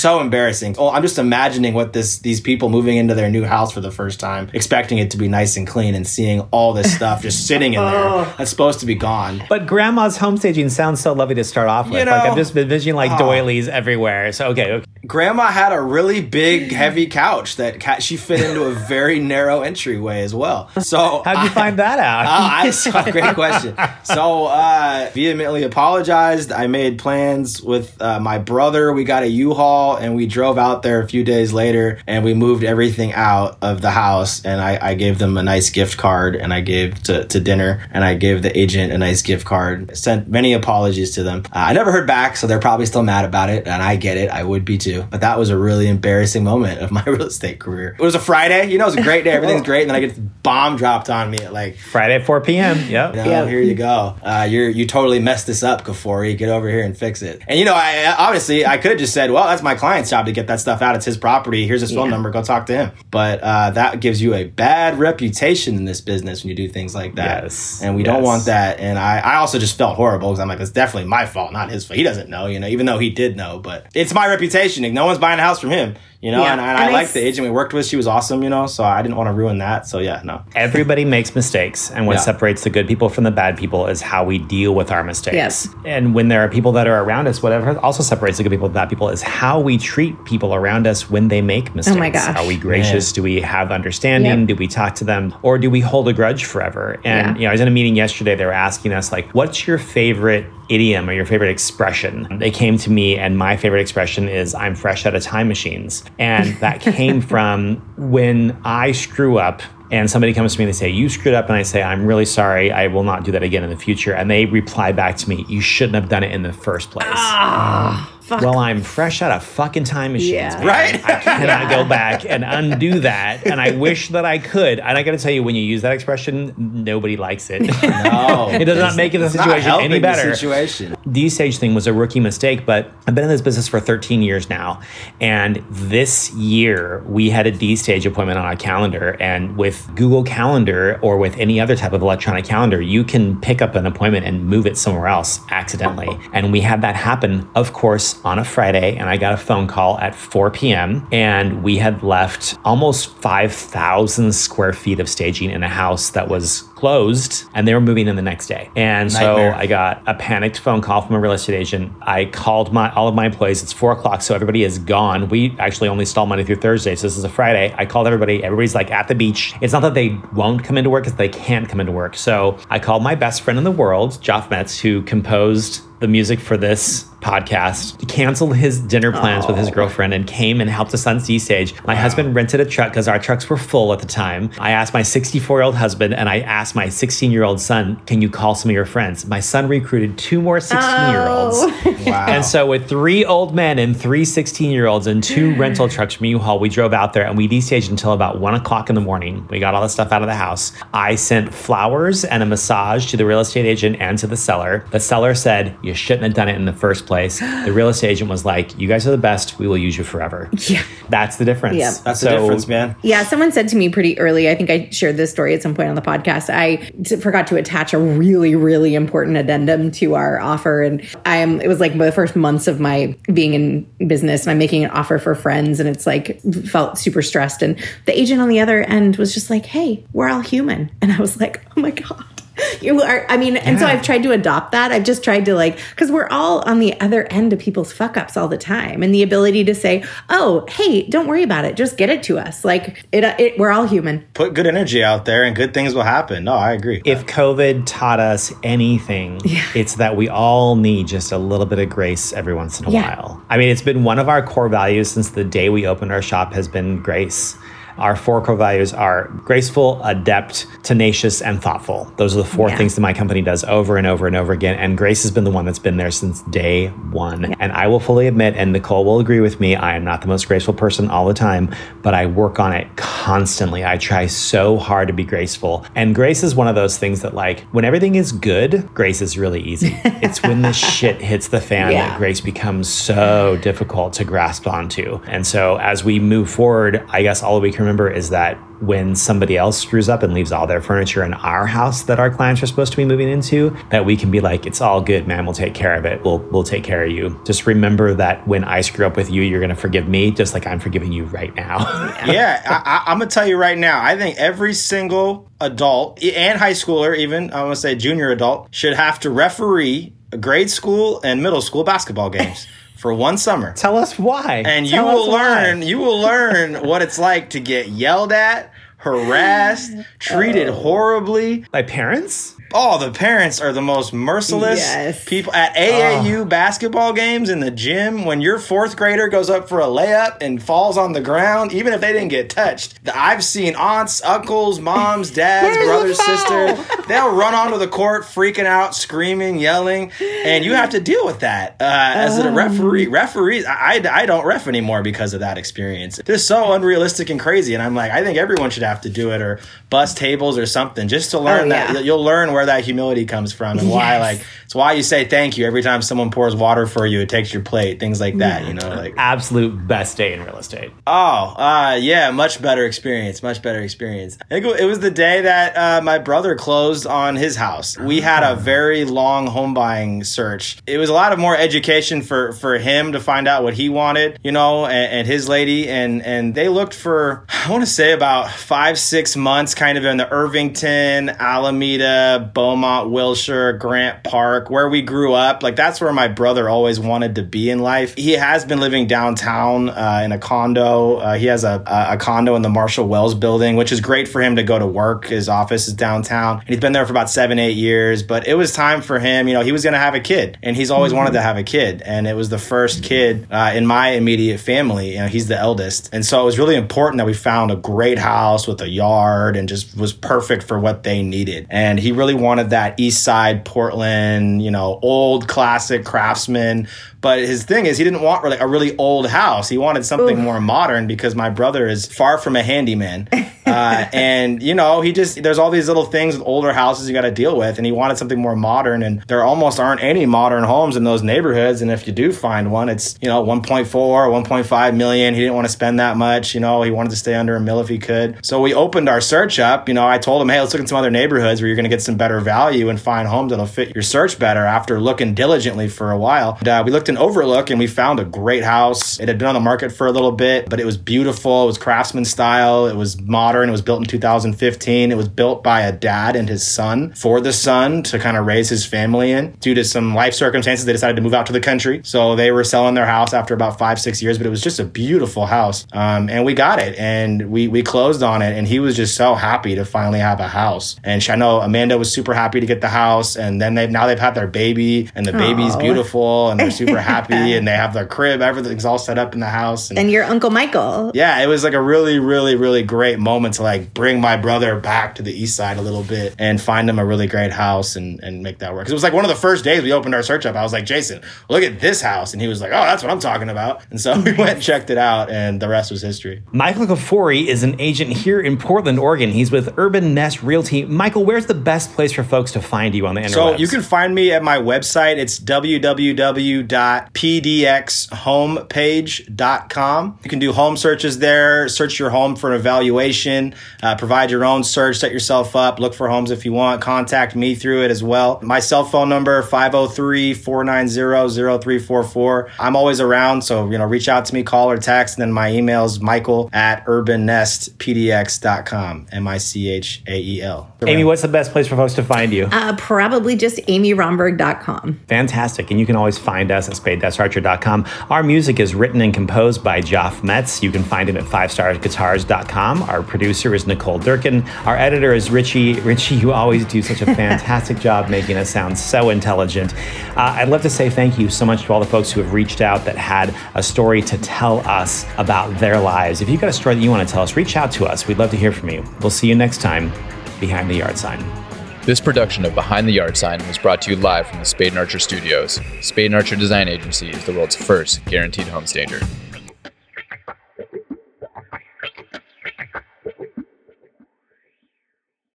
so embarrassing. Oh, I'm just imagining what this these people moving into their new house for the first time, expecting it to be nice and clean and seeing all this stuff just sitting in there oh. that's supposed to be gone. But grandma's home staging sounds so lovely to start off with. You like I've just been envisioning like oh. doilies everywhere. So okay, okay. Grandma had a really big, heavy couch that ca- she fit into a very narrow entryway as well. So How'd you find that out? Oh, I saw. Great question. So, uh, vehemently apologized. I made plans with uh, my brother. We got a U-Haul and we drove out there a few days later and we moved everything out of the house. And I, I gave them a nice gift card and I gave to, to dinner and I gave the agent a nice gift card. Sent many apologies to them. Uh, I never heard back, so they're probably still mad about it. And I get it. I would be too. But that was a really embarrassing moment of my real estate career. It was a Friday. You know, it was a great day. Everything's great. And then I get this bomb dropped on me at like Friday at 4 p.m. Yep. no, Yeah. here you go. Uh, you're you totally messed this up, Kafoury. Get over here and fix it. And you know, I obviously I could have just said, well, that's my client's job to get that stuff out. It's his property. Here's his phone Yeah. number. Go talk to him. But uh, that gives you a bad reputation in this business when you do things like that. Yes. And we don't want that. And I, I also just felt horrible because I'm like, it's definitely my fault, not his fault. He doesn't know, you know, even though he did know. But it's my reputation. No one's buying a house from him. You know, Yeah. and, and And I I liked s- the agent we worked with. She was awesome, you know, so I didn't want to ruin that. So yeah, no. Everybody makes mistakes, and what Yeah. separates the good people from the bad people is how we deal with our mistakes. Yes. And when there are people that are around us, whatever also separates the good people from the bad people is how we treat people around us when they make mistakes. Oh my gosh. Are we gracious? Do we have understanding? Yep. Do we talk to them? Or do we hold a grudge forever? And Yeah. you know, I was in a meeting yesterday, they were asking us like, what's your favorite idiom or your favorite expression? They came to me and my favorite expression is I'm fresh out of time machines. And that came from when I screw up and somebody comes to me and they say, You screwed up. And I say, I'm really sorry. I will not do that again in the future. And they reply back to me, You shouldn't have done it in the first place. Ah. Well, I'm fresh out of fucking time machines. Yeah. man. Right? I cannot go back and undo that. And I wish that I could. And I got to tell you, when you use that expression, nobody likes it. No, It does not make it the it's not situation helping any the better. situation. D stage thing was a rookie mistake, but I've been in this business for 13 years now. And this year, we had a D stage appointment on our calendar. And with Google Calendar or with any other type of electronic calendar, you can pick up an appointment and move it somewhere else accidentally. And we had that happen, of course, on a Friday. And I got a phone call at 4 p.m. And we had left almost 5,000 square feet of staging in a house that was closed and they were moving in the next day. And so I got a panicked phone call from a real estate agent. I called my all of my employees. It's four o'clock, so everybody is gone. We actually only stall Monday through Thursday, so this is a Friday. I called everybody. Everybody's like at the beach. It's not that they won't come into work; it's they can't come into work. So I called my best friend in the world, Joff Metz, who composed the music for this podcast, canceled his dinner plans with his oh. girlfriend and came and helped us on C stage. My husband rented a truck because our trucks were full at the time. I asked my 64 year old husband and I asked my 16 year old son, Can you call some of your friends? My son recruited two more 16 year olds. Oh. Wow. And so, with three old men and three 16 year olds and two mm. rental trucks from U Haul, we drove out there and we de-staged until about one o'clock in the morning. We got all the stuff out of the house. I sent flowers and a massage to the real estate agent and to the seller. The seller said, You shouldn't have done it in the first place. The real estate agent was like, You guys are the best. We will use you forever. Yeah. That's the difference. Yeah. That's the difference, man. Yeah, someone said to me pretty early, I think I shared this story at some point on the podcast. I t- forgot to attach a really, really important addendum to our offer. And I'm, it was like the first months of my being in business and I'm making an offer for friends and it's like felt super stressed. And the agent on the other end was just like, hey, we're all human. And I was like, oh my God. You are, I mean, and so I've tried to adopt that. I've just tried to like, because we're all on the other end of people's fuck ups all the time, and the ability to say, "Oh, hey, don't worry about it. Just get it to us." Like it, uh, it we're all human. Put good energy out there and good things will happen. No, I agree. If COVID taught us anything, it's that we all need just a little bit of grace every once in a Yeah. while. I mean, it's been one of our core values since the day we opened our shop has been grace. Our four core values are graceful, adept, tenacious, and thoughtful. Those are the four Yeah. things that my company does over and over and over again. And grace has been the one that's been there since day one. And I will fully admit, and Nicole will agree with me, I am not the most graceful person all the time, but I work on it constantly. I try so hard to be graceful. And grace is one of those things that, like, when everything is good, grace is really easy. it's when the shit hits the fan Yeah. that grace becomes so difficult to grasp onto. And so as we move forward, I guess all we can remember is that when somebody else screws up and leaves all their furniture in our house that our clients are supposed to be moving into, that we can be like, it's all good, man. We'll take care of it. We'll we'll take care of you. Just remember that when I screw up with you, you're gonna forgive me, just like I'm forgiving you right now. yeah, I, I, I'm gonna tell you right now. I think every single adult and high schooler, even I want to say junior adult, should have to referee grade school and middle school basketball games for one summer. Tell us why. And Tell you will us why. learn, you will learn what it's like to get yelled at, harassed, treated Oh. horribly. by parents. Oh, the parents are the most merciless Yes. people at AAU basketball games in the gym. When your fourth grader goes up for a layup and falls on the ground, even if they didn't get touched, I've seen aunts, uncles, moms, dads, brothers, sisters. They'll run onto the court, freaking out, screaming, yelling, and you have to deal with that uh, as a referee. Referees, I, I I don't ref anymore because of that experience. They're so unrealistic and crazy, and I'm like, I think everyone should have to do it or bust tables or something just to learn Oh, that you'll learn where that humility comes from and why like it's why you say thank you every time someone pours water for you it takes your plate things like that you know like. Absolute best day in real estate. oh uh yeah much better experience much better experience. I think it was the day that uh, my brother closed on his house. We had a very long home buying search. It was a lot of more education for for him to find out what he wanted you know and, and his lady and and they looked for i want to say about five six months kind of in the irvington alameda beaumont wilshire grant park where we grew up like that's where my brother always wanted to be in life. He has been living downtown uh, in a condo. Uh, he has a, a condo in the marshall wells building which is great for him to go to work. His office is downtown and he's been there for about seven eight years but it was time for him you know he was going to have a kid and he's always wanted to have a kid and it was the first kid uh, in my immediate family you know he's the eldest. And so it was really important that we found a great house with a yard and just was perfect for what they needed. And he really wanted that east side portland you know old classic craftsman. But his thing is he didn't want like a really old house. He wanted something more modern because my brother is far from a handyman uh, and you know he just there's all these little things with older houses you got to deal with and he wanted something more modern and there almost aren't any modern homes in those neighborhoods and if you do find one it's you know 1.4 1.5 million. He didn't want to spend that much you know he wanted to stay under a mill if he could. So we opened our search up you know i told him hey let's look at some other neighborhoods where you're going to get some better value and find homes that'll fit your search better after looking diligently for a while. And, uh, we looked in overlook and we found a great house. It had been on the market for a little bit but it was beautiful. It was craftsman style. It was modern it was built in 2015 it was built by a dad and his son for the son to kind of raise his family in. Due to some life circumstances they decided to move out to the country. So they were selling their house after about five six years but it was just a beautiful house. Um, and we got it and we we closed on it and he was just so happy to finally have a house. And i know amanda was super happy to get the house and then they've now they've had their baby and the baby's beautiful and they're super happy and they have their crib. Everything's all set up in the house and And your Uncle Michael. yeah, it was like a really, really, really great moment to like bring my brother back to the east side a little bit and find him a really great house and, and make that work. 'Cause it was like one of the first days we opened our search up. I was like, Jason, look at this house. And he was like, oh, that's what I'm talking about. And so we went and checked it out and the rest was history. Michael Kafoury is an agent here in Portland, Oregon. He's with Urban Nest Realty. Michael, where's the best place for folks to find you on the internet? So you can find me at my website. It's www.pdxhomepage.com. You can do home searches there, search your home for an evaluation, uh, provide your own search, set yourself up, look for homes if you want. Contact me through it as well. My cell phone number, 503-490-0344. I'm always around, so, you know, reach out to me, call or text. And then my email is michael at urbannestpdx.com, M-I-C-H-A-E-L. Amy, what's the best place for folks to find you? Uh, probably just amyromberg.com. Fantastic. And you can always find us at spadedeathsarcher.com. Our music is written and composed by Joff Metz. You can find him at fivestarguitars.com. Our producer is Nicole Durkin. Our editor is Richie. Richie, you always do such a fantastic job making us sound so intelligent. Uh, I'd love to say thank you so much to all the folks who have reached out that had a story to tell us about their lives. If you've got a story that you want to tell us, reach out to us. We'd love to hear from you. We'll see you next time behind the yard sign. This production of Behind the Yard Sign was brought to you live from the Spade and Archer Studios. Spade and Archer Design Agency is the world's first guaranteed home stager.